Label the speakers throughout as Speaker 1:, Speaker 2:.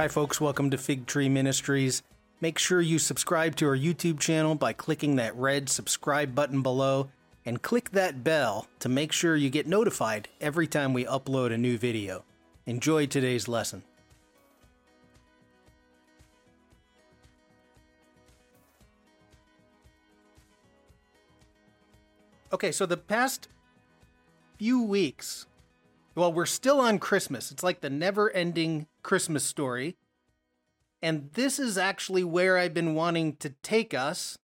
Speaker 1: Hi, folks. Welcome to Fig Tree Ministries. Make sure you subscribe to our YouTube channel by clicking that red subscribe button below and click that bell to make sure you get notified every time we upload a new video. Enjoy today's lesson. Okay, so the past few weeks, well, we're still on Christmas. It's like the never ending Christmas story. And this is actually where I've been wanting to take us.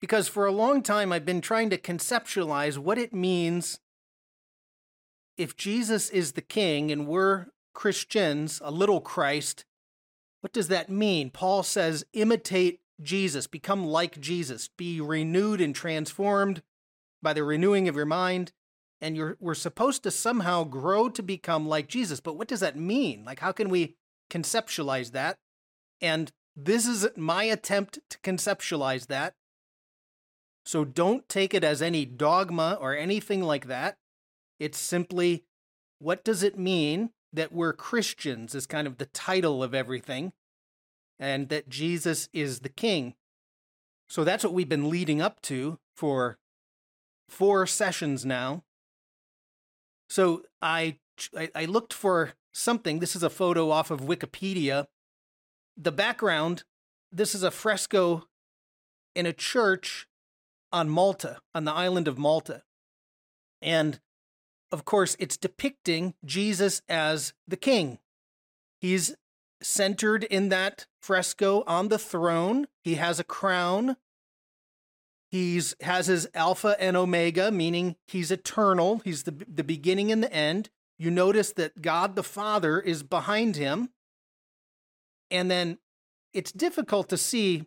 Speaker 1: Because for a long time, I've been trying to conceptualize what it means if Jesus is the king and we're Christians, a little Christ. What does that mean? Paul says, imitate Jesus, become like Jesus, be renewed and transformed by the renewing of your mind. And you're, we're supposed to somehow grow to become like Jesus. But what does that mean? Like, how can we conceptualize that? And this is my attempt to conceptualize that. So don't take it as any dogma or anything like that. It's simply what does it mean that we're Christians, is kind of the title of everything and that Jesus is the king. So that's what we've been leading up to for four sessions now. So I I, looked for something. This is a photo off of Wikipedia. The background, this is a fresco in a church on Malta, on the island of Malta. And of course, it's depicting Jesus as the king. He's centered in that fresco on the throne. He has a crown. He's has his alpha and omega, meaning he's eternal. He's the the beginning and the end. You notice that God the Father is behind him. And then it's difficult to see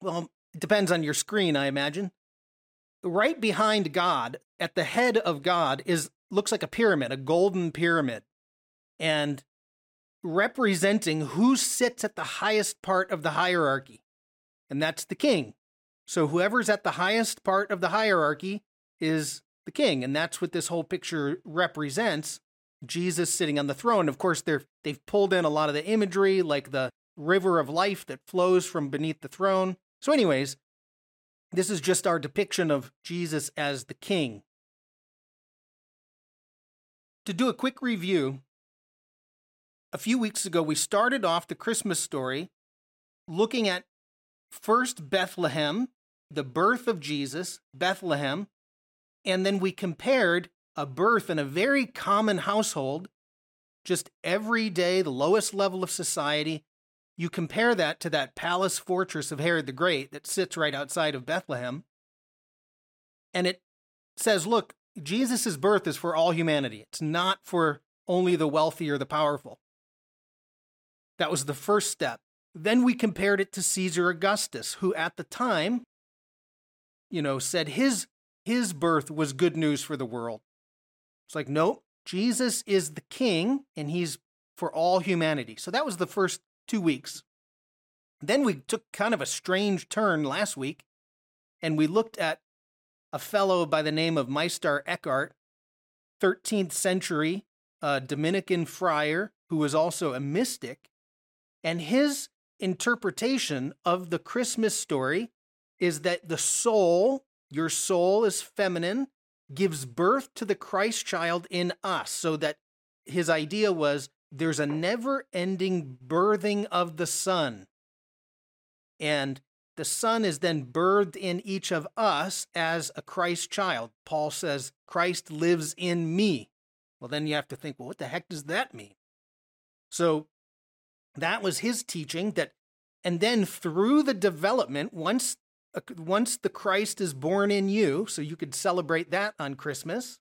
Speaker 1: well, it depends on your screen, I imagine. Right behind God, at the head of God is looks like a pyramid, a golden pyramid. And representing who sits at the highest part of the hierarchy, and that's the king. So whoever's at the highest part of the hierarchy is the king, and that's what this whole picture represents. Jesus sitting on the throne. Of course, they're they've pulled in a lot of the imagery, like the river of life that flows from beneath the throne. So, anyways, this is just our depiction of Jesus as the king. To do a quick review, a few weeks ago, we started off the Christmas story looking at first Bethlehem, the birth of Jesus, Bethlehem, and then we compared a birth in a very common household, just every day, the lowest level of society. You compare that to that palace fortress of Herod the Great that sits right outside of Bethlehem. And it says, look, Jesus' birth is for all humanity. It's not for only the wealthy or the powerful. That was the first step. Then we compared it to Caesar Augustus, who at the time, you know, said his his birth was good news for the world. It's like, nope, Jesus is the king and he's for all humanity. So that was the first two weeks. Then we took kind of a strange turn last week and we looked at a fellow by the name of Meister Eckhart, 13th century uh, Dominican friar who was also a mystic. And his interpretation of the Christmas story is that the soul, your soul is feminine, gives birth to the Christ child in us. So that his idea was there's a never ending birthing of the Son. And the Son is then birthed in each of us as a Christ child. Paul says, Christ lives in me. Well, then you have to think, well, what the heck does that mean? So that was his teaching that and then through the development once uh, once the Christ is born in you so you could celebrate that on Christmas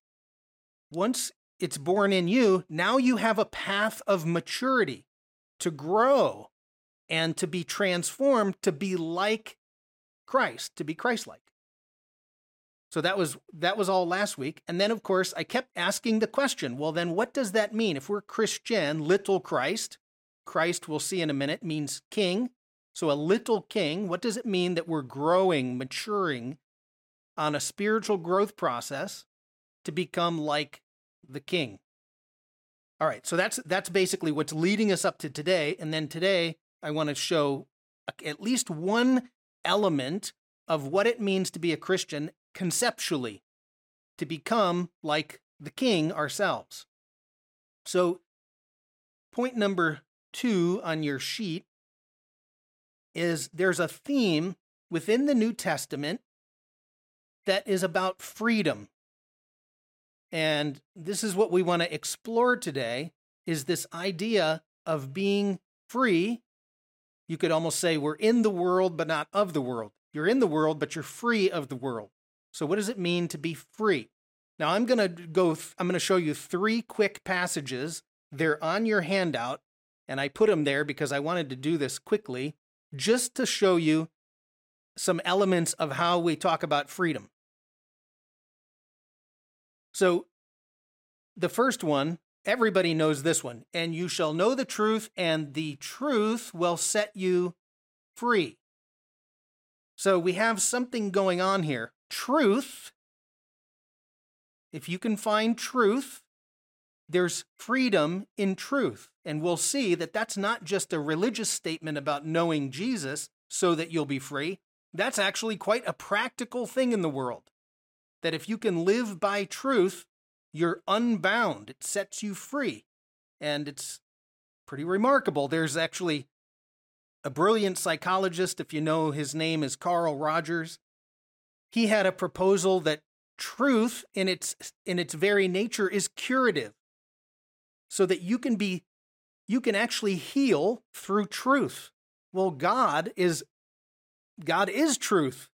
Speaker 1: once it's born in you now you have a path of maturity to grow and to be transformed to be like Christ to be Christ-like. So that was that was all last week and then of course I kept asking the question well then what does that mean? If we're Christian little Christ Christ, we'll see in a minute, means king. So, a little king, what does it mean that we're growing, maturing on a spiritual growth process to become like the king? All right, so that's that's basically what's leading us up to today. And then today, I want to show at least one element of what it means to be a Christian conceptually, to become like the King ourselves. So, point number two on your sheet is there's a theme within the New Testament that is about freedom. And this is what we want to explore today is this idea of being free. You could almost say we're in the world but not of the world. You're in the world but you're free of the world. So what does it mean to be free? Now I'm going to go I'm going to show you three quick passages. They're on your handout and I put them there because I wanted to do this quickly just to show you some elements of how we talk about freedom. So, the first one, everybody knows this one, and you shall know the truth, and the truth will set you free. So, we have something going on here. Truth, if you can find truth, there's freedom in truth. And we'll see that that's not just a religious statement about knowing Jesus so that you'll be free. That's actually quite a practical thing in the world. That if you can live by truth, you're unbound. It sets you free. And it's pretty remarkable. There's actually a brilliant psychologist, if you know his name is Carl Rogers. He had a proposal that truth in its in its very nature is curative so that you can be you can actually heal through truth. Well, God is God is truth.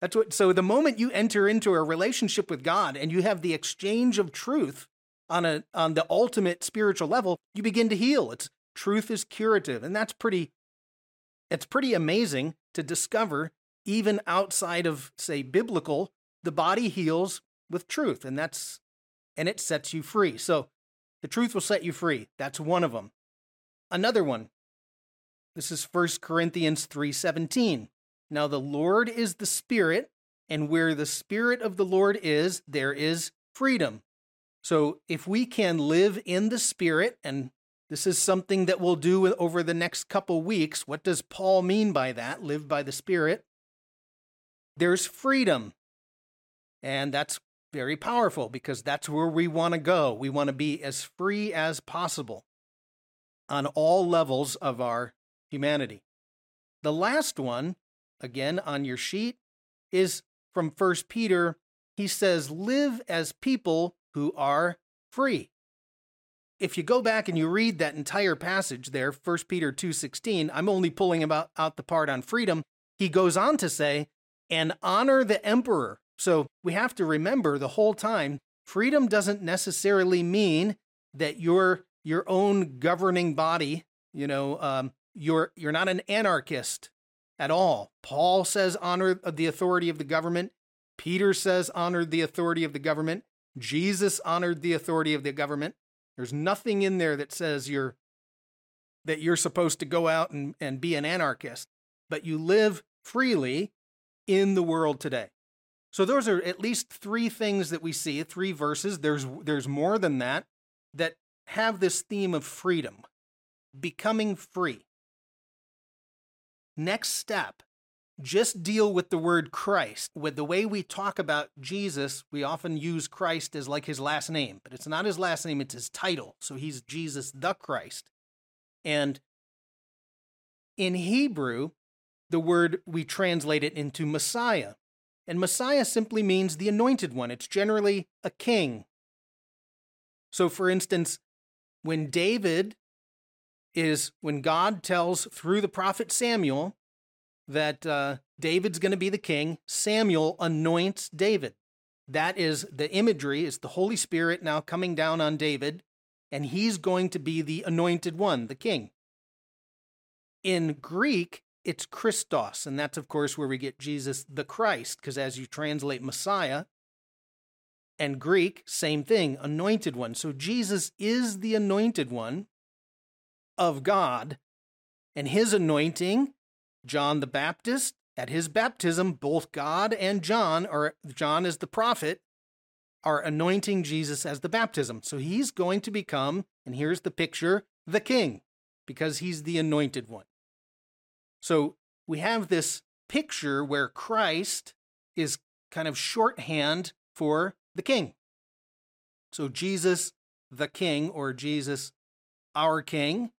Speaker 1: That's what so the moment you enter into a relationship with God and you have the exchange of truth on a on the ultimate spiritual level, you begin to heal. It's truth is curative. And that's pretty it's pretty amazing to discover even outside of say biblical, the body heals with truth and that's and it sets you free. So the truth will set you free. That's one of them. Another one. This is 1 Corinthians 3:17. Now the Lord is the Spirit, and where the Spirit of the Lord is, there is freedom. So if we can live in the Spirit, and this is something that we'll do over the next couple weeks, what does Paul mean by that? Live by the Spirit. There's freedom. And that's very powerful because that's where we want to go. We want to be as free as possible on all levels of our humanity. The last one again on your sheet, is from First Peter. He says, Live as people who are free. If you go back and you read that entire passage there, 1 Peter 2:16, I'm only pulling about out the part on freedom. He goes on to say, and honor the emperor. So we have to remember the whole time, freedom doesn't necessarily mean that you're your own governing body. You know, um, you're you're not an anarchist at all. Paul says honor the authority of the government. Peter says honor the authority of the government. Jesus honored the authority of the government. There's nothing in there that says you're that you're supposed to go out and, and be an anarchist, but you live freely in the world today. So those are at least three things that we see, three verses. There's there's more than that that have this theme of freedom, becoming free. Next step just deal with the word Christ. With the way we talk about Jesus, we often use Christ as like his last name, but it's not his last name, it's his title. So he's Jesus the Christ. And in Hebrew, the word we translate it into Messiah. And Messiah simply means the anointed one. It's generally a king. So, for instance, when David is when God tells through the prophet Samuel that uh, David's going to be the king, Samuel anoints David. That is the imagery, is the Holy Spirit now coming down on David, and he's going to be the anointed one, the king. In Greek, it's Christos, and that's, of course, where we get Jesus the Christ, because as you translate Messiah, and Greek, same thing, anointed one. So Jesus is the anointed one of God, and his anointing, John the Baptist, at his baptism, both God and John, or John is the prophet, are anointing Jesus as the baptism. So he's going to become, and here's the picture, the king, because he's the anointed one. So we have this picture where Christ is kind of shorthand for the king. So Jesus, the king, or Jesus, our king,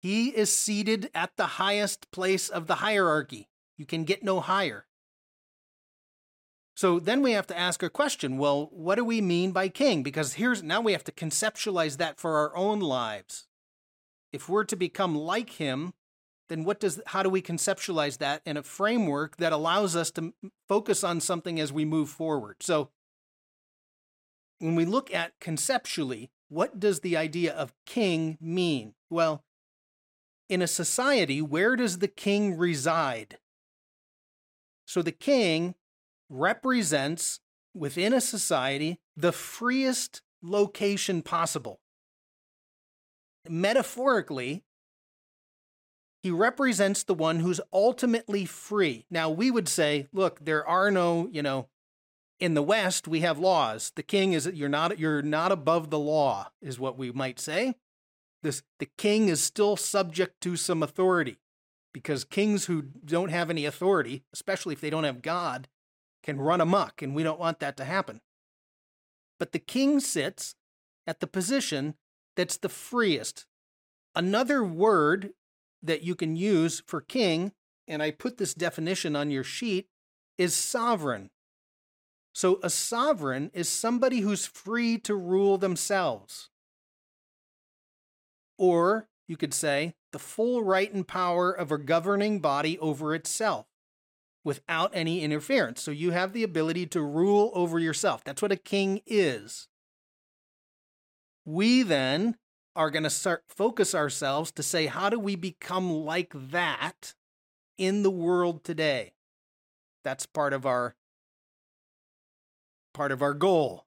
Speaker 1: he is seated at the highest place of the hierarchy. You can get no higher. So then we have to ask a question well, what do we mean by king? Because here's now we have to conceptualize that for our own lives. If we're to become like him, then what does how do we conceptualize that in a framework that allows us to focus on something as we move forward? So when we look at conceptually, what does the idea of king mean? Well, in a society, where does the king reside? So the king represents within a society the freest location possible. Metaphorically, he represents the one who's ultimately free. Now, we would say, look, there are no, you know, in the West, we have laws. The king is you're not you're not above the law, is what we might say. This the king is still subject to some authority because kings who don't have any authority, especially if they don't have God, can run amok, and we don't want that to happen. But the king sits at the position that's the freest. Another word that you can use for king, and I put this definition on your sheet, is sovereign. So a sovereign is somebody who's free to rule themselves. Or you could say the full right and power of a governing body over itself without any interference. So you have the ability to rule over yourself. That's what a king is. We then are going to start focus ourselves to say how do we become like that in the world today? That's part of our part of our goal.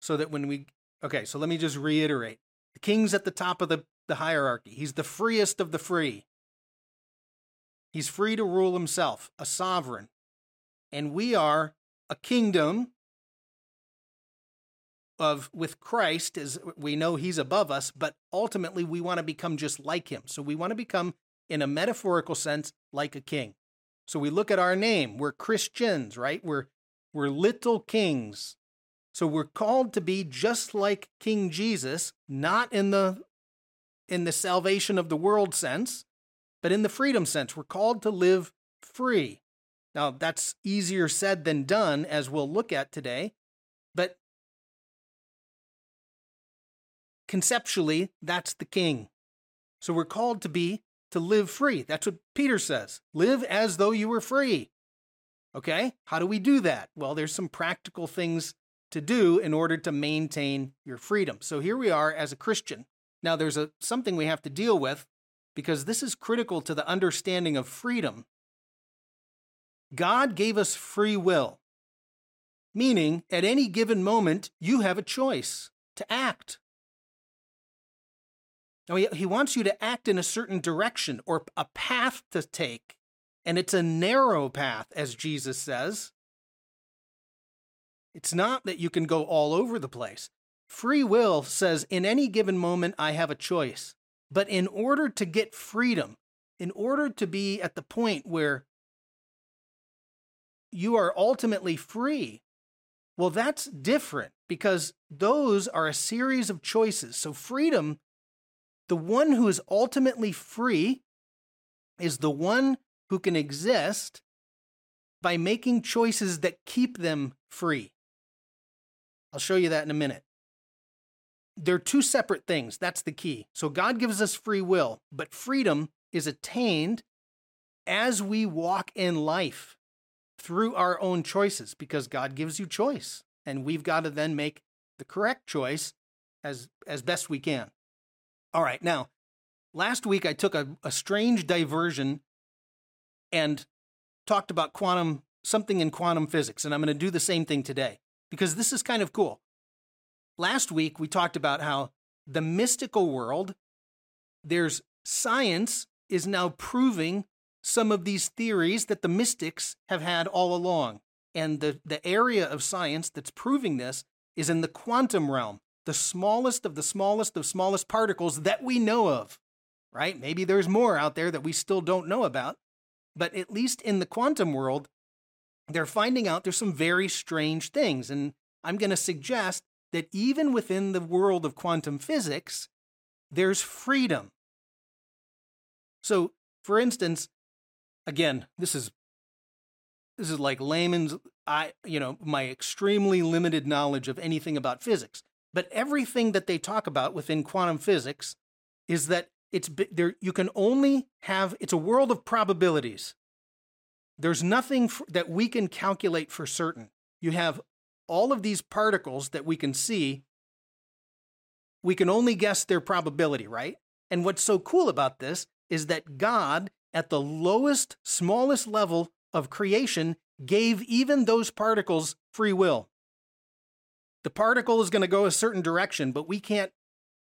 Speaker 1: So that when we okay, so let me just reiterate. The king's at the top of the, the hierarchy. He's the freest of the free. He's free to rule himself, a sovereign. And we are a kingdom of with Christ as we know he's above us, but ultimately we want to become just like him. So we want to become in a metaphorical sense like a king. So we look at our name, we're Christians, right? We're we're little kings. So we're called to be just like King Jesus, not in the in the salvation of the world sense, but in the freedom sense, we're called to live free. Now, that's easier said than done, as we'll look at today, conceptually, that's the king. So we're called to be, to live free. That's what Peter says live as though you were free. Okay? How do we do that? Well, there's some practical things to do in order to maintain your freedom. So here we are as a Christian. Now, there's a, something we have to deal with because this is critical to the understanding of freedom. God gave us free will, meaning at any given moment, you have a choice to act. Now, he wants you to act in a certain direction or a path to take, and it's a narrow path, as Jesus says. It's not that you can go all over the place. Free will says, in any given moment, I have a choice. But in order to get freedom, in order to be at the point where you are ultimately free, well, that's different because those are a series of choices. So, freedom, the one who is ultimately free, is the one who can exist by making choices that keep them free. I'll show you that in a minute they're two separate things. That's the key. So God gives us free will, but freedom is attained as we walk in life through our own choices because God gives you choice and we've got to then make the correct choice as as best we can. All right. Now, last week I took a, a strange diversion and talked about quantum something in quantum physics and I'm going to do the same thing today because this is kind of cool. Last week, we talked about how the mystical world, there's science is now proving some of these theories that the mystics have had all along. And the, the area of science that's proving this is in the quantum realm, the smallest of the smallest of smallest particles that we know of, right? Maybe there's more out there that we still don't know about, but at least in the quantum world, they're finding out there's some very strange things. And I'm going to suggest that even within the world of quantum physics, there's freedom. So, for instance, again, this is this is like layman's I you know, my extremely limited knowledge of anything about physics. But everything that they talk about within quantum physics is that it's there you can only have it's a world of probabilities. There's nothing that we can calculate for certain. You have all of these particles that we can see. We can only guess their probability, right? And what's so cool about this is that God, at the lowest, smallest level of creation, gave even those particles free will. The particle is going to go a certain direction, but we can't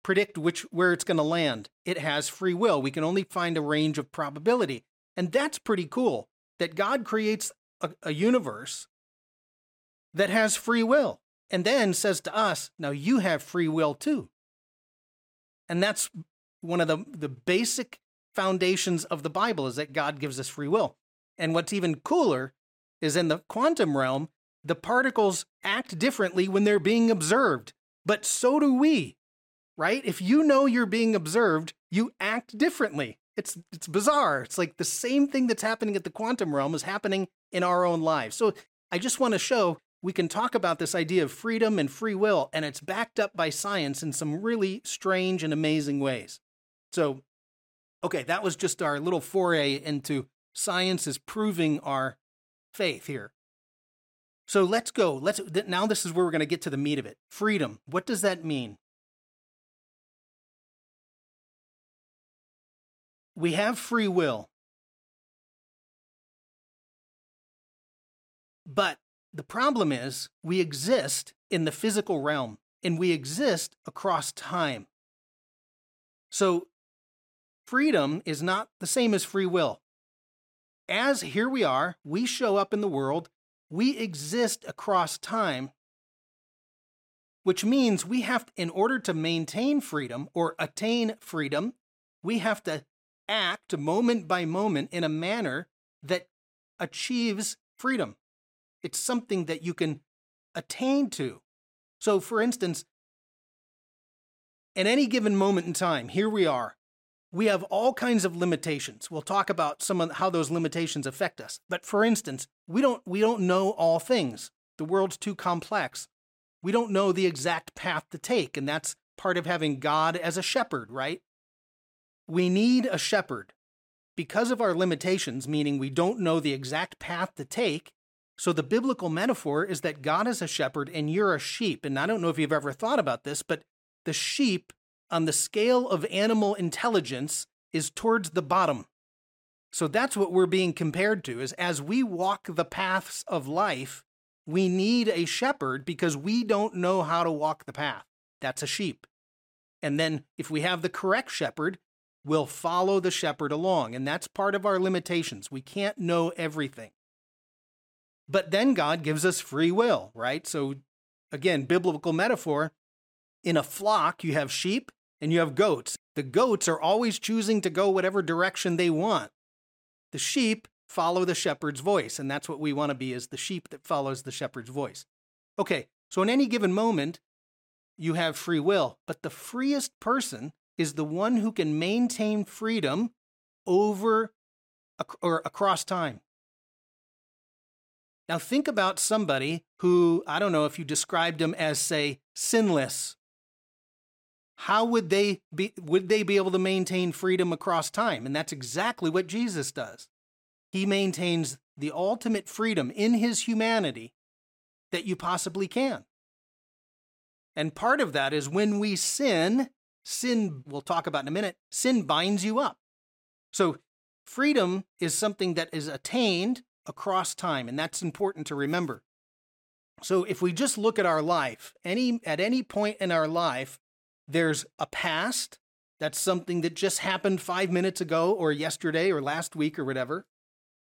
Speaker 1: predict which where it's going to land. It has free will. We can only find a range of probability. And that's pretty cool that God creates a, a universe that has free will and then says to us, now you have free will too. And that's one of the, the basic foundations of the Bible is that God gives us free will. And what's even cooler is in the quantum realm, the particles act differently when they're being observed, but so do we, right? If you know you're being observed, you act differently. It's it's bizarre. It's like the same thing that's happening at the quantum realm is happening in our own lives. So I just want to show we can talk about this idea of freedom and free will, and it's backed up by science in some really strange and amazing ways. So, okay, that was just our little foray into science is proving our faith here. So let's go. Let's now this is where we're going to get to the meat of it. Freedom. What does that mean? We have free will. But the problem is we exist in the physical realm and we exist across time. So freedom is not the same as free will. As here we are, we show up in the world, we exist across time, which means we have, in order to maintain freedom or attain freedom, we have to act moment by moment in a manner that achieves freedom. It's something that you can attain to. So, for instance, at any given moment in time, here we are. We have all kinds of limitations. We'll talk about some of how those limitations affect us. But for instance, we don't we don't know all things. The world's too complex. We don't know the exact path to take, and that's part of having God as a shepherd, right? We need a shepherd. Because of our limitations, meaning we don't know the exact path to take, so the biblical metaphor is that God is a shepherd and you're a sheep. And I don't know if you've ever thought about this, but the sheep on the scale of animal intelligence is towards the bottom. So that's what we're being compared to is as we walk the paths of life, we need a shepherd because we don't know how to walk the path. That's a sheep. And then if we have the correct shepherd, we'll follow the shepherd along. And that's part of our limitations. We can't know everything. But then God gives us free will, right? So, again, biblical metaphor in a flock, you have sheep and you have goats. The goats are always choosing to go whatever direction they want. The sheep follow the shepherd's voice, and that's what we want to be is the sheep that follows the shepherd's voice. Okay, so in any given moment, you have free will, but the freest person is the one who can maintain freedom over or across time. Now, think about somebody who, I don't know if you described them as, say, sinless. How would they be, would they be able to maintain freedom across time? And that's exactly what Jesus does. He maintains the ultimate freedom in his humanity that you possibly can. And part of that is when we sin, sin, we'll talk about in a minute, sin binds you up. So freedom is something that is attained across time, and that's important to remember. So if we just look at our life, any at any point in our life, there's a past, that's something that just happened 5 minutes ago or yesterday or last week or whatever,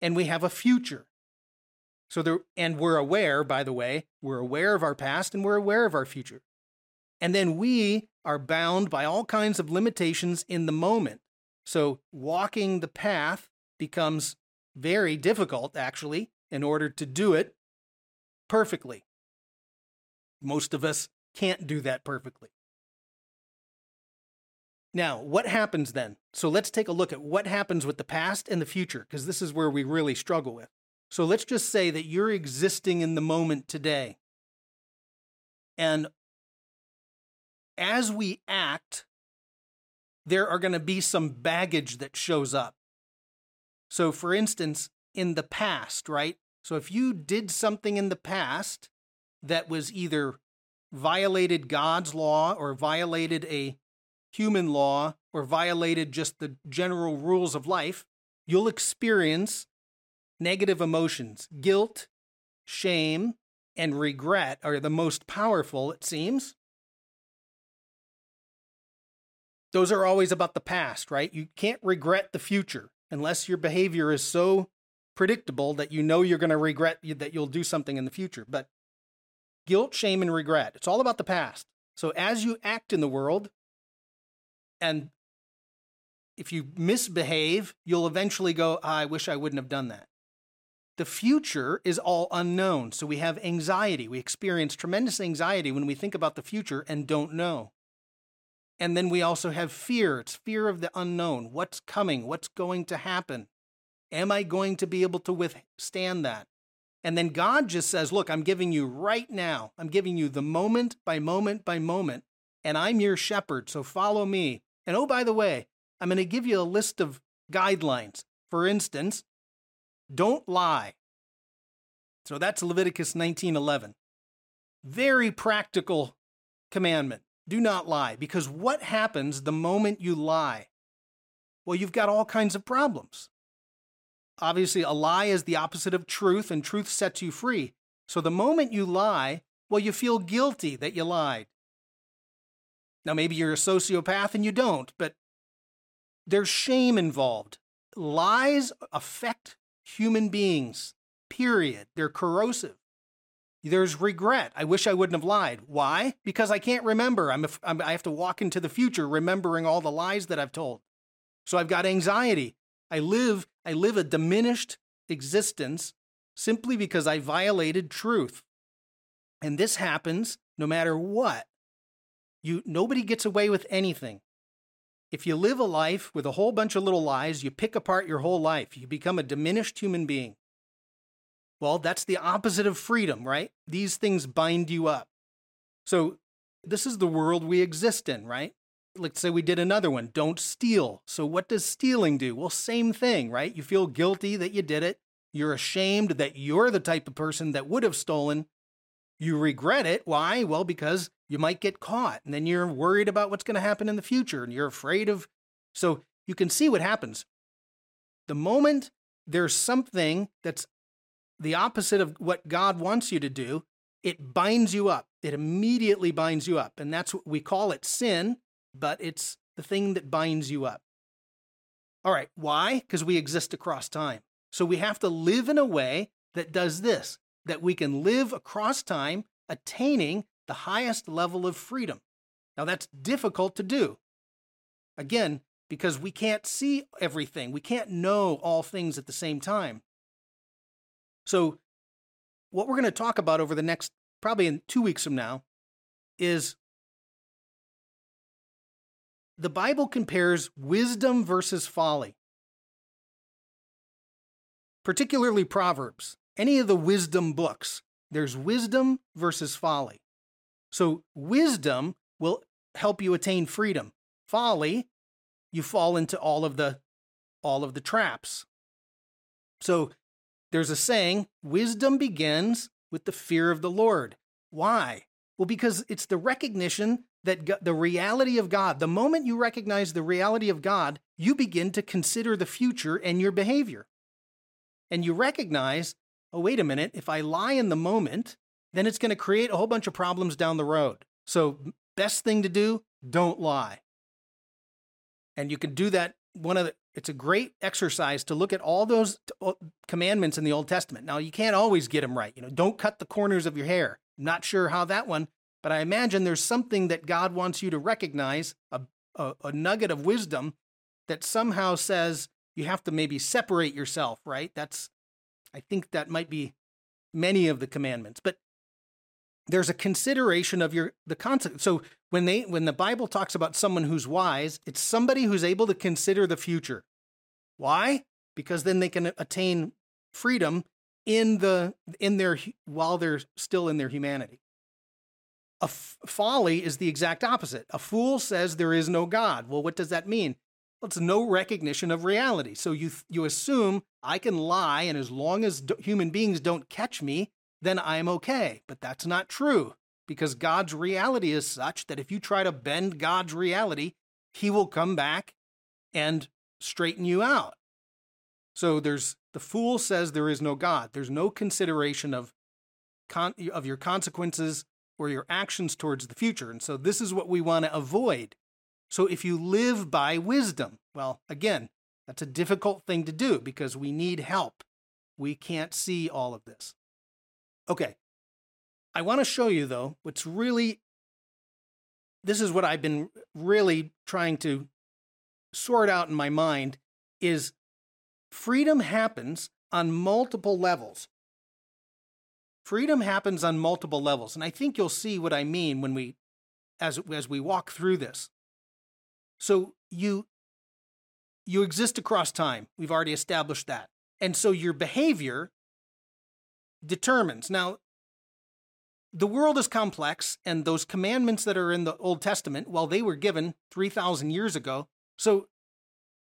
Speaker 1: and we have a future. So there, and we're aware, by the way, we're aware of our past and we're aware of our future. And then we are bound by all kinds of limitations in the moment. So walking the path becomes very difficult, actually, in order to do it perfectly. Most of us can't do that perfectly. Now, what happens then? So let's take a look at what happens with the past and the future, because this is where we really struggle with. So let's just say that you're existing in the moment today. And as we act, there are going to be some baggage that shows up. So, for instance, in the past, right? So, if you did something in the past that was either violated God's law or violated a human law or violated just the general rules of life, you'll experience negative emotions. Guilt, shame, and regret are the most powerful, it seems. Those are always about the past, right? You can't regret the future unless your behavior is so predictable that you know you're going to regret that you'll do something in the future. But guilt, shame, and regret, it's all about the past. So as you act in the world, and if you misbehave, you'll eventually go, I wish I wouldn't have done that. The future is all unknown. So we have anxiety. We experience tremendous anxiety when we think about the future and don't know. And then we also have fear. It's fear of the unknown. What's coming? What's going to happen? Am I going to be able to withstand that? And then God just says, Look, I'm giving you right now, I'm giving you the moment by moment by moment, and I'm your shepherd, so follow me. And oh, by the way, I'm going to give you a list of guidelines. For instance, don't lie. So that's Leviticus 19:11. Very practical commandment. Do not lie because what happens the moment you lie? Well, you've got all kinds of problems. Obviously, a lie is the opposite of truth and truth sets you free. So the moment you lie, well, you feel guilty that you lied. Now, maybe you're a sociopath and you don't, but there's shame involved. Lies affect human beings, period. They're corrosive. There's regret. I wish I wouldn't have lied. Why? Because I can't remember. I'm, I'm, I have to walk into the future remembering all the lies that I've told. So I've got anxiety. I live I live a diminished existence simply because I violated truth. And this happens no matter what. You nobody gets away with anything. If you live a life with a whole bunch of little lies, you pick apart your whole life. You become a diminished human being. Well, that's the opposite of freedom, right? These things bind you up. So, this is the world we exist in, right? Let's say we did another one don't steal. So, what does stealing do? Well, same thing, right? You feel guilty that you did it. You're ashamed that you're the type of person that would have stolen. You regret it. Why? Well, because you might get caught and then you're worried about what's going to happen in the future and you're afraid of. So you can see what happens. The moment there's something that's the opposite of what God wants you to do, it binds you up. It immediately binds you up. And that's what we call it sin, but it's the thing that binds you up. All right, why? Because we exist across time. So we have to live in a way that does this, that we can live across time, attaining the highest level of freedom. Now, that's difficult to do. Again, because we can't see everything, we can't know all things at the same time. So, what we're going to talk about over the next, probably in two weeks from now, is the Bible compares wisdom versus folly, particularly Proverbs. Any of the wisdom books, there's wisdom versus folly. So wisdom will help you attain freedom. Folly, you fall into all of the all of the traps. So there's a saying, wisdom begins with the fear of the Lord. Why? Well, because it's the recognition that the reality of God, the moment you recognize the reality of God, you begin to consider the future and your behavior. And you recognize, oh, wait a minute, if I lie in the moment, then it's going to create a whole bunch of problems down the road. So, best thing to do, don't lie. And you can do that. One of the, it's a great exercise to look at all those commandments in the Old Testament. Now, you can't always get them right. You know, don't cut the corners of your hair. I'm not sure how that one, but I imagine there's something that God wants you to recognize, a, a, a nugget of wisdom that somehow says you have to maybe separate yourself, right? That's, I think that might be many of the commandments, but there's a consideration of your the concept. So when they when the Bible talks about someone who's wise, it's somebody who's able to consider the future. Why? Because then they can attain freedom in the in their while they're still in their humanity. A f- folly is the exact opposite. A fool says there is no God. Well, what does that mean? Well, it's no recognition of reality. So you you assume I can lie, and as long as d- human beings don't catch me, then I'm okay. But that's not true because God's reality is such that if you try to bend God's reality, He will come back and straighten you out. So there's the fool says there is no God. There's no consideration of con- of your consequences or your actions towards the future. And so this is what we want to avoid. So if you live by wisdom, well, again, that's a difficult thing to do because we need help. We can't see all of this. Okay. I want to show you, though, what's really, this is what I've been really trying to sort out in my mind is freedom happens on multiple levels. Freedom happens on multiple levels. And I think you'll see what I mean when we, as, as we walk through this. So you, you exist across time. We've already established that. And so your behavior determines. Now, the world is complex, and those commandments that are in the Old Testament, well, they were given 3,000 years ago. So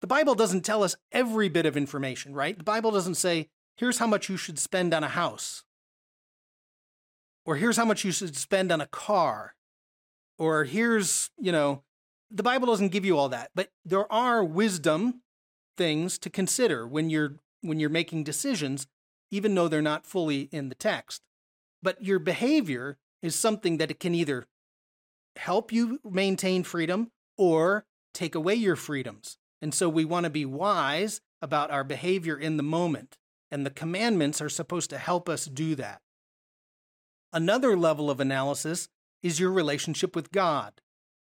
Speaker 1: the Bible doesn't tell us every bit of information, right? The Bible doesn't say, here's how much you should spend on a house, or here's how much you should spend on a car, or here's, you know, the Bible doesn't give you all that. But there are wisdom things to consider when you're when you're making decisions even though they're not fully in the text. But your behavior is something that it can either help you maintain freedom or take away your freedoms. And so we want to be wise about our behavior in the moment. And the commandments are supposed to help us do that. Another level of analysis is your relationship with God.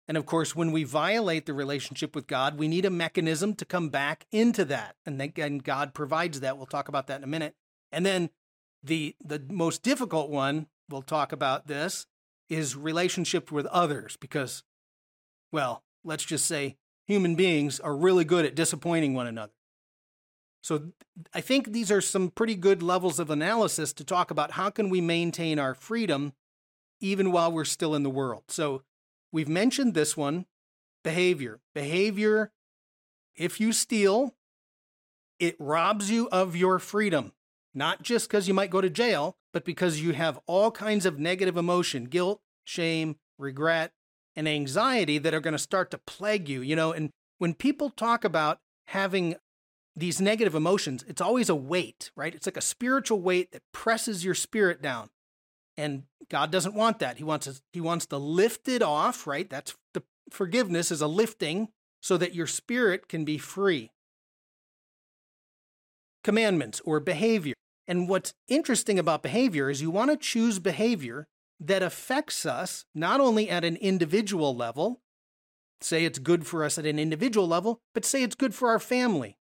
Speaker 1: And of course, when we violate the relationship with God, we need a mechanism to come back into that. And again, God provides that. We'll talk about that in a minute. And then the the most difficult one, we'll talk about this, is relationship with others because well, let's just say human beings are really good at disappointing one another. So I think these are some pretty good levels of analysis to talk about how can we maintain our freedom even while we're still in the world. So we've mentioned this one, behavior. Behavior if you steal, it robs you of your freedom not just because you might go to jail, but because you have all kinds of negative emotion, guilt, shame, regret, and anxiety that are going to start to plague you. You know, and when people talk about having these negative emotions, it's always a weight, right? It's like a spiritual weight that presses your spirit down. And God doesn't want that. He wants us, he wants to lift it off, right? That's the forgiveness is a lifting so that your spirit can be free. Commandments or behavior. And what's interesting about behavior is you want to choose behavior that affects us not only at an individual level, say it's good for us at an individual level, but say it's good for our family,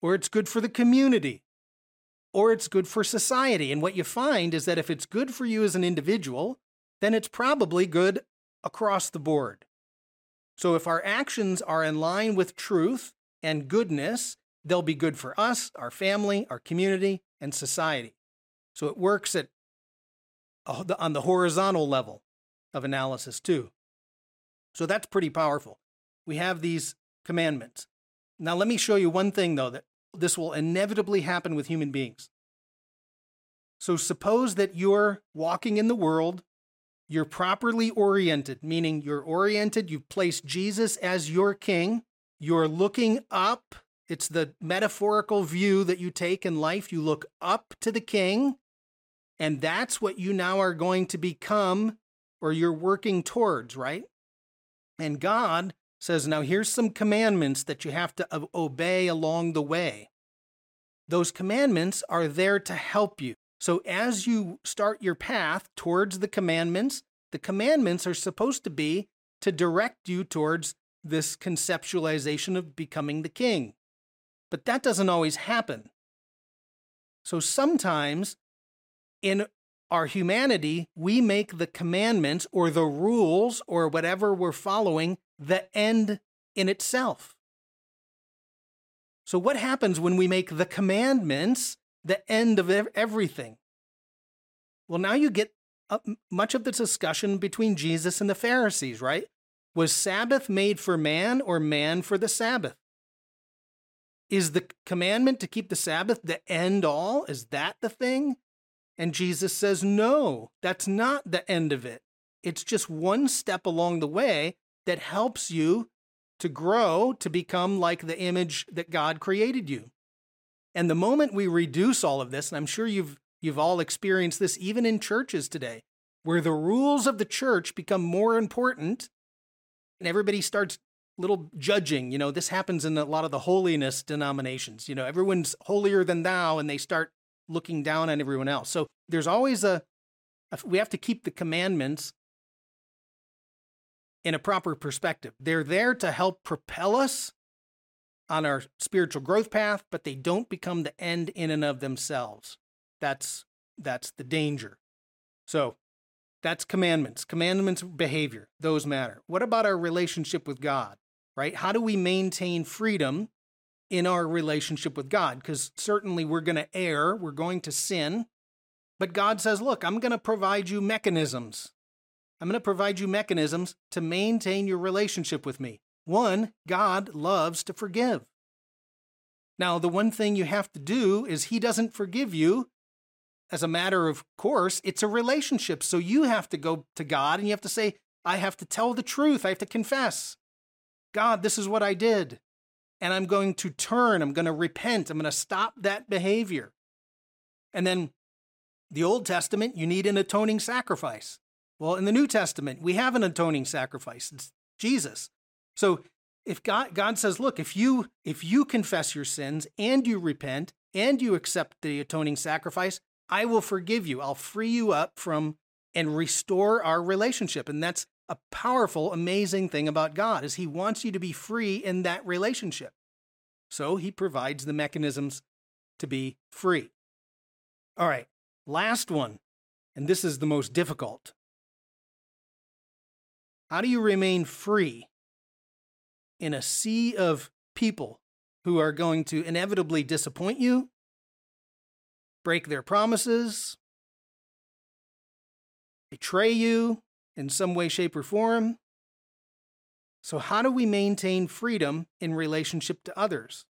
Speaker 1: or it's good for the community, or it's good for society. And what you find is that if it's good for you as an individual, then it's probably good across the board. So if our actions are in line with truth and goodness, they'll be good for us, our family, our community, and society. So it works at on the horizontal level of analysis too. So that's pretty powerful. We have these commandments. Now let me show you one thing though that this will inevitably happen with human beings. So suppose that you're walking in the world, you're properly oriented, meaning you're oriented, you've placed Jesus as your king, you're looking up it's the metaphorical view that you take in life. You look up to the king, and that's what you now are going to become or you're working towards, right? And God says, Now here's some commandments that you have to obey along the way. Those commandments are there to help you. So as you start your path towards the commandments, the commandments are supposed to be to direct you towards this conceptualization of becoming the king. But that doesn't always happen. So sometimes in our humanity, we make the commandments or the rules or whatever we're following the end in itself. So, what happens when we make the commandments the end of everything? Well, now you get much of the discussion between Jesus and the Pharisees, right? Was Sabbath made for man or man for the Sabbath? Is the commandment to keep the Sabbath the end all? Is that the thing? And Jesus says, no, that's not the end of it. It's just one step along the way that helps you to grow to become like the image that God created you. And the moment we reduce all of this, and I'm sure you've you've all experienced this even in churches today, where the rules of the church become more important and everybody starts little judging, you know, this happens in a lot of the holiness denominations. You know, everyone's holier than thou and they start looking down on everyone else. So there's always a, a we have to keep the commandments in a proper perspective. They're there to help propel us on our spiritual growth path, but they don't become the end in and of themselves. That's that's the danger. So, that's commandments. Commandments behavior, those matter. What about our relationship with God? Right? How do we maintain freedom in our relationship with God? Because certainly we're going to err, we're going to sin, but God says, "Look, I'm going to provide you mechanisms I'm going to provide you mechanisms to maintain your relationship with me. One, God loves to forgive. Now, the one thing you have to do is He doesn't forgive you as a matter of course. It's a relationship. So you have to go to God and you have to say, I have to tell the truth. I have to confess. God, this is what I did. And I'm going to turn. I'm going to repent. I'm going to stop that behavior. And then the Old Testament, you need an atoning sacrifice. Well, in the New Testament, we have an atoning sacrifice. It's Jesus. So if God, God says, look, if you if you confess your sins and you repent and you accept the atoning sacrifice, I will forgive you. I'll free you up from and restore our relationship. And that's a powerful, amazing thing about God is he wants you to be free in that relationship. So he provides the mechanisms to be free. All right, last one. And this is the most difficult. How do you remain free in a sea of people who are going to inevitably disappoint you, break their promises, betray you in some way, shape, or form? So, how do we maintain freedom in relationship to others?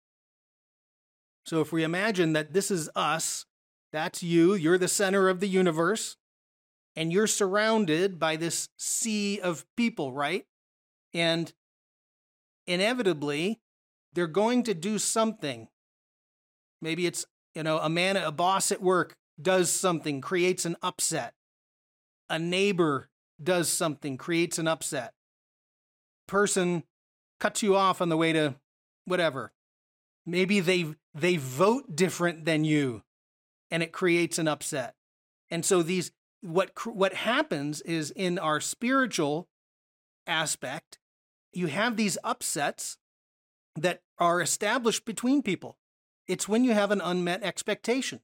Speaker 1: So, if we imagine that this is us, that's you, you're the center of the universe, and you're surrounded by this sea of people, right? And inevitably, they're going to do something. Maybe it's, you know, a man, a boss at work does something, creates an upset. A neighbor does something, creates an upset. Person cuts you off on the way to whatever. Maybe they they vote different than you and it creates an upset. And so these what what happens is in our spiritual aspect, you have these upsets that are established between people. It's when you have an unmet expectation.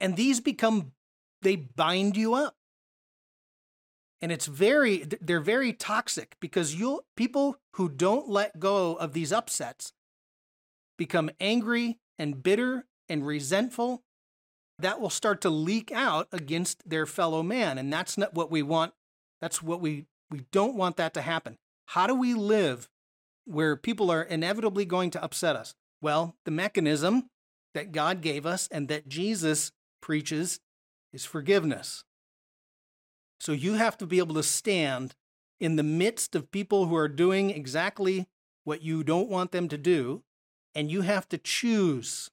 Speaker 1: And these become they bind you up. And it's very they're very toxic because you'll people who don't let go of these upsets become angry and bitter and resentful that will start to leak out against their fellow man. And that's not what we want. That's what we, we don't want that to happen. How do we live where people are inevitably going to upset us? Well, the mechanism that God gave us and that Jesus preaches is forgiveness. So you have to be able to stand in the midst of people who are doing exactly what you don't want them to do, and you have to choose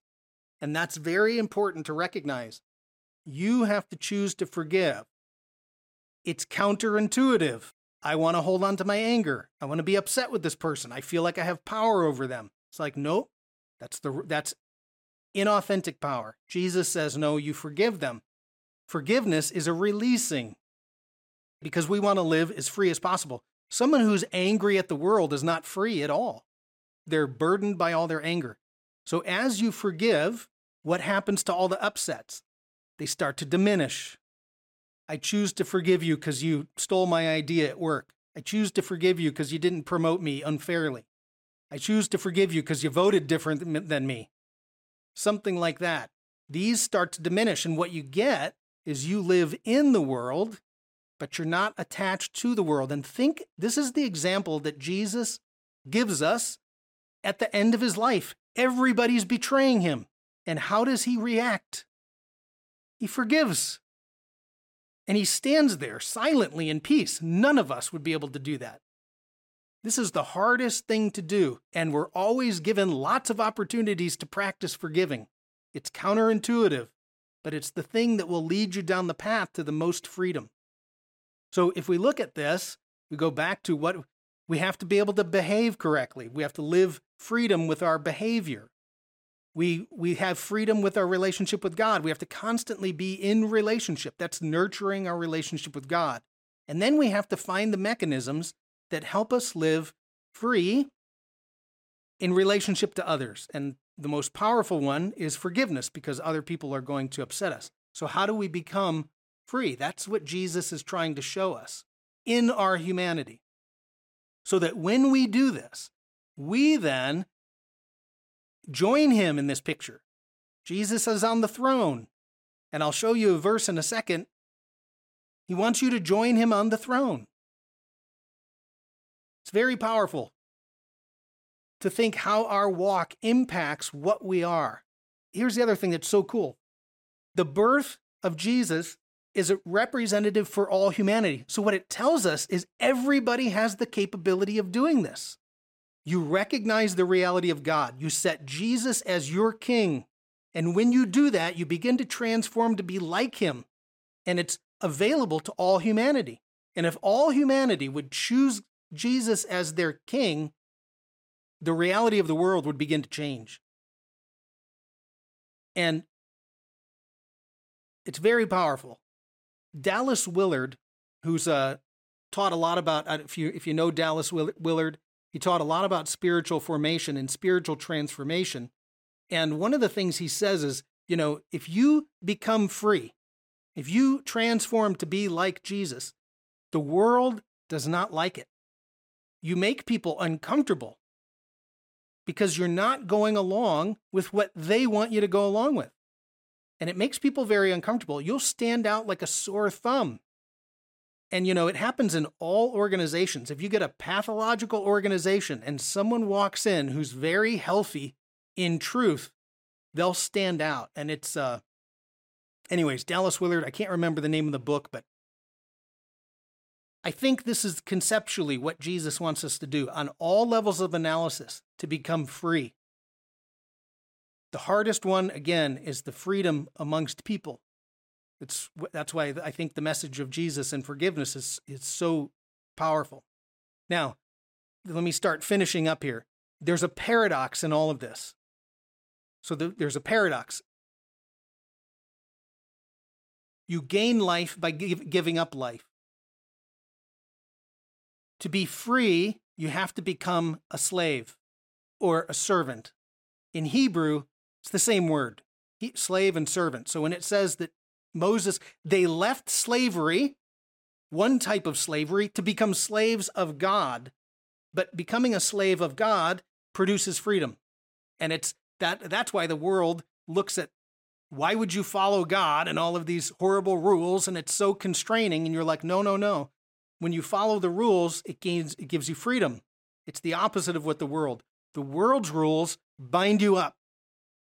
Speaker 1: and that's very important to recognize. You have to choose to forgive. It's counterintuitive I want to hold on to my anger. I want to be upset with this person. I feel like I have power over them. It's like, nope, that's the that's inauthentic power. Jesus says, no, you forgive them. Forgiveness is a releasing because we want to live as free as possible. Someone who's angry at the world is not free at all. They're burdened by all their anger. So as you forgive, what happens to all the upsets? They start to diminish. I choose to forgive you because you stole my idea at work. I choose to forgive you because you didn't promote me unfairly. I choose to forgive you because you voted different than me. Something like that. These start to diminish, and what you get is you live in the world, but you're not attached to the world. And think this is the example that Jesus gives us at the end of his life. Everybody's betraying him. And how does he react? He forgives and he stands there silently in peace. None of us would be able to do that. This is the hardest thing to do, and we're always given lots of opportunities to practice forgiving. It's counterintuitive, but it's the thing that will lead you down the path to the most freedom. So if we look at this, we go back to what we have to be able to behave correctly. We have to live freedom with our behavior. We, we have freedom with our relationship with God. We have to constantly be in relationship. That's nurturing our relationship with God. And then we have to find the mechanisms that help us live free in relationship to others. And the most powerful one is forgiveness because other people are going to upset us. So, how do we become free? That's what Jesus is trying to show us in our humanity. So that when we do this, we then Join him in this picture. Jesus is on the throne. And I'll show you a verse in a second. He wants you to join him on the throne. It's very powerful to think how our walk impacts what we are. Here's the other thing that's so cool the birth of Jesus is a representative for all humanity. So, what it tells us is everybody has the capability of doing this. You recognize the reality of God. You set Jesus as your king. And when you do that, you begin to transform to be like him. And it's available to all humanity. And if all humanity would choose Jesus as their king, the reality of the world would begin to change. And it's very powerful. Dallas Willard, who's uh, taught a lot about, uh, if you, if you know Dallas Willard, he taught a lot about spiritual formation and spiritual transformation. And one of the things he says is, you know, if you become free, if you transform to be like Jesus, the world does not like it. You make people uncomfortable because you're not going along with what they want you to go along with. And it makes people very uncomfortable. You'll stand out like a sore thumb and you know, it happens in all organizations. If you get a pathological organization and someone walks in who's very healthy in truth, they'll stand out. And it's uh anyways, Dallas Willard, I can't remember the name of the book, but I think this is conceptually what Jesus wants us to do on all levels of analysis to become free. The hardest one, again, is the freedom amongst people. It's that's why I think the message of Jesus and forgiveness is is so powerful. Now, let me start finishing up here. There's a paradox in all of this. So the, there's a paradox. You gain life by give, giving up life. To be free, you have to become a slave or a servant. In Hebrew, it's the same word, slave and servant. So when it says that Moses, they left slavery, one type of slavery, to become slaves of God. But becoming a slave of God produces freedom. And it's that that's why the world looks at why would you follow God and all of these horrible rules and it's so constraining and you're like no no no when you follow the rules it gains it gives you freedom it's the opposite of what the world the world's rules bind you up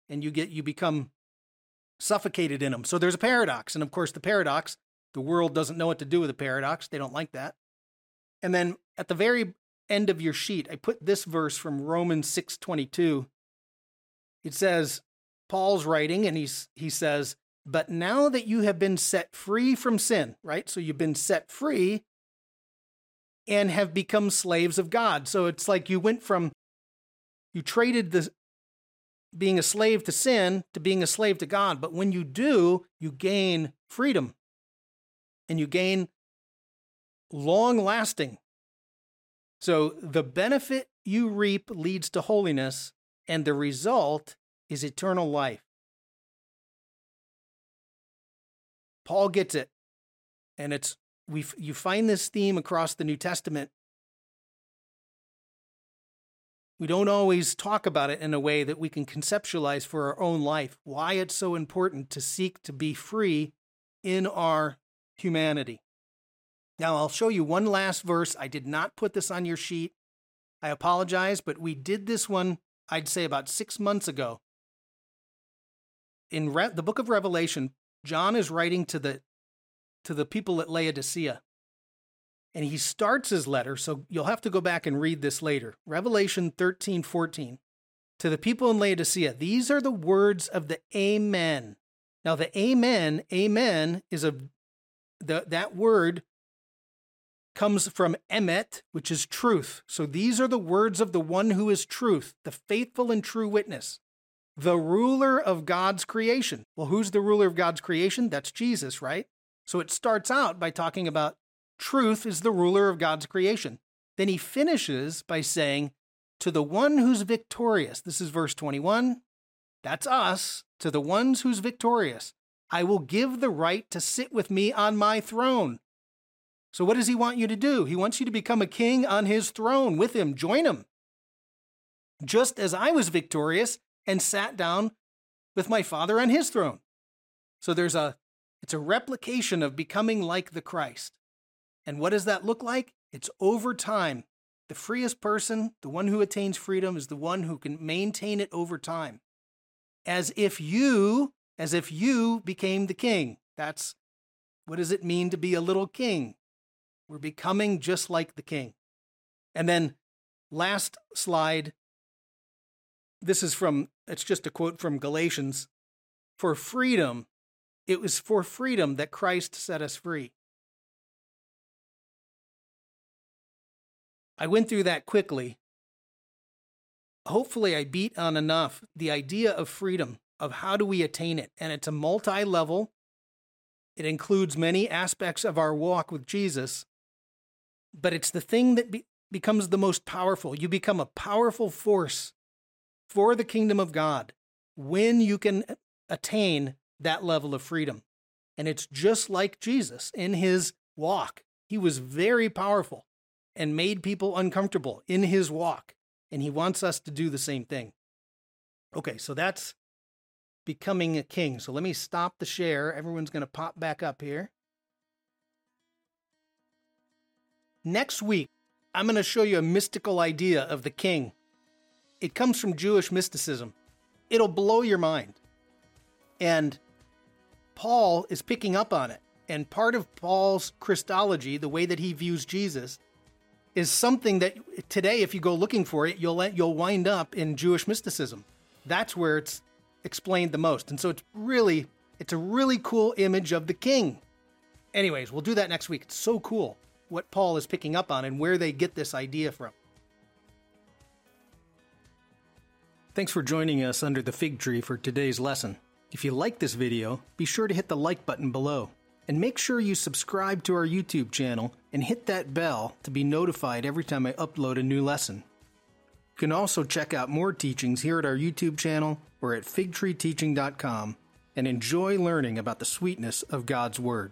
Speaker 1: and you get you become suffocated in them. So there's a paradox. And of course, the paradox, the world doesn't know what to do with the paradox. They don't like that. And then at the very end of your sheet, I put this verse from Romans 6:22. It says, Paul's writing, and he's he says, But now that you have been set free from sin, right? So you've been set free, and have become slaves of God. So it's like you went from, you traded the being a slave to sin to being a slave to God. But when you do, you gain freedom and you gain long lasting. So the benefit you reap leads to holiness, and the result is eternal life. Paul gets it. And it's we you find this theme across the New Testament. We don't always talk about it in a way that we can conceptualize for our own life. Why it's so important to seek to be free in our humanity. Now, I'll show you one last verse. I did not put this on your sheet. I apologize, but we did this one, I'd say, about six months ago. In Re- the book of Revelation, John is writing to the to the people at Laodicea. And he starts his letter, so you'll have to go back and read this later. Revelation 13 14. To the people in Laodicea, these are the words of the Amen. Now, the Amen, Amen is a the, that word comes from emet, which is truth. So these are the words of the one who is truth, the faithful and true witness, the ruler of God's creation. Well, who's the ruler of God's creation? That's Jesus, right? So it starts out by talking about truth is the ruler of God's creation. Then he finishes by saying, To the one who's victorious, this is verse 21, that's us, to the ones who's victorious, I will give the right to sit with me on my throne. So, what does he want you to do? He wants you to become a king on his throne with him, join him. Just as I was victorious and sat down with my father on his throne. So, there's a it's a replication of becoming like the Christ. And what does that look like? It's over time. The freest person, the one who attains freedom, is the one who can maintain it over time. As if you, as if you became the king. That's what does it mean to be a little king? We're becoming just like the king. And then last slide. This is from, it's just a quote from Galatians. For freedom, it was for freedom that Christ set us free. I went through that quickly. Hopefully, I beat on enough the idea of freedom, of how do we attain it. And it's a multi level, it includes many aspects of our walk with Jesus, but it's the thing that be- becomes the most powerful. You become a powerful force for the kingdom of God when you can attain that level of freedom. And it's just like Jesus in his walk. He was very powerful and made people uncomfortable in his walk. And he wants us to do the same thing. Okay, so that's becoming a king. So let me stop the share. Everyone's going to pop back up here. Next week, I'm going to show you a mystical idea of the king. It comes from Jewish mysticism. It'll blow your mind. And Paul is picking up on it. And part of Paul's Christology, the way that he views Jesus, is something that today, if you go looking for it, you'll you'll wind up in Jewish mysticism. That's where it's explained the most. And so it's really it's a really cool image of the king. Anyways, we'll do that next week. It's so cool what Paul is picking up on and where they get this idea from. Thanks for joining us under the fig tree for today's lesson. If you like this video, be sure to hit the like button below. And make sure you subscribe to our YouTube channel and hit that bell to be notified every time I upload a new lesson. You can also check out more teachings here at our YouTube channel or at figtreeteaching.com and enjoy learning about the sweetness of God's Word.